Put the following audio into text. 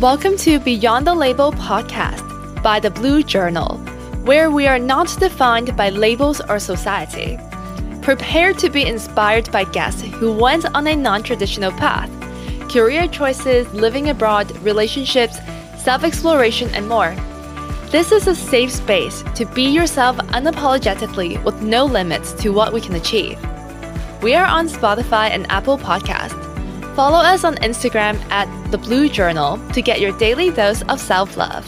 Welcome to Beyond the Label podcast by the Blue Journal, where we are not defined by labels or society. Prepare to be inspired by guests who went on a non traditional path career choices, living abroad, relationships, self exploration, and more. This is a safe space to be yourself unapologetically with no limits to what we can achieve. We are on Spotify and Apple Podcast. Follow us on Instagram at The Blue Journal to get your daily dose of self love.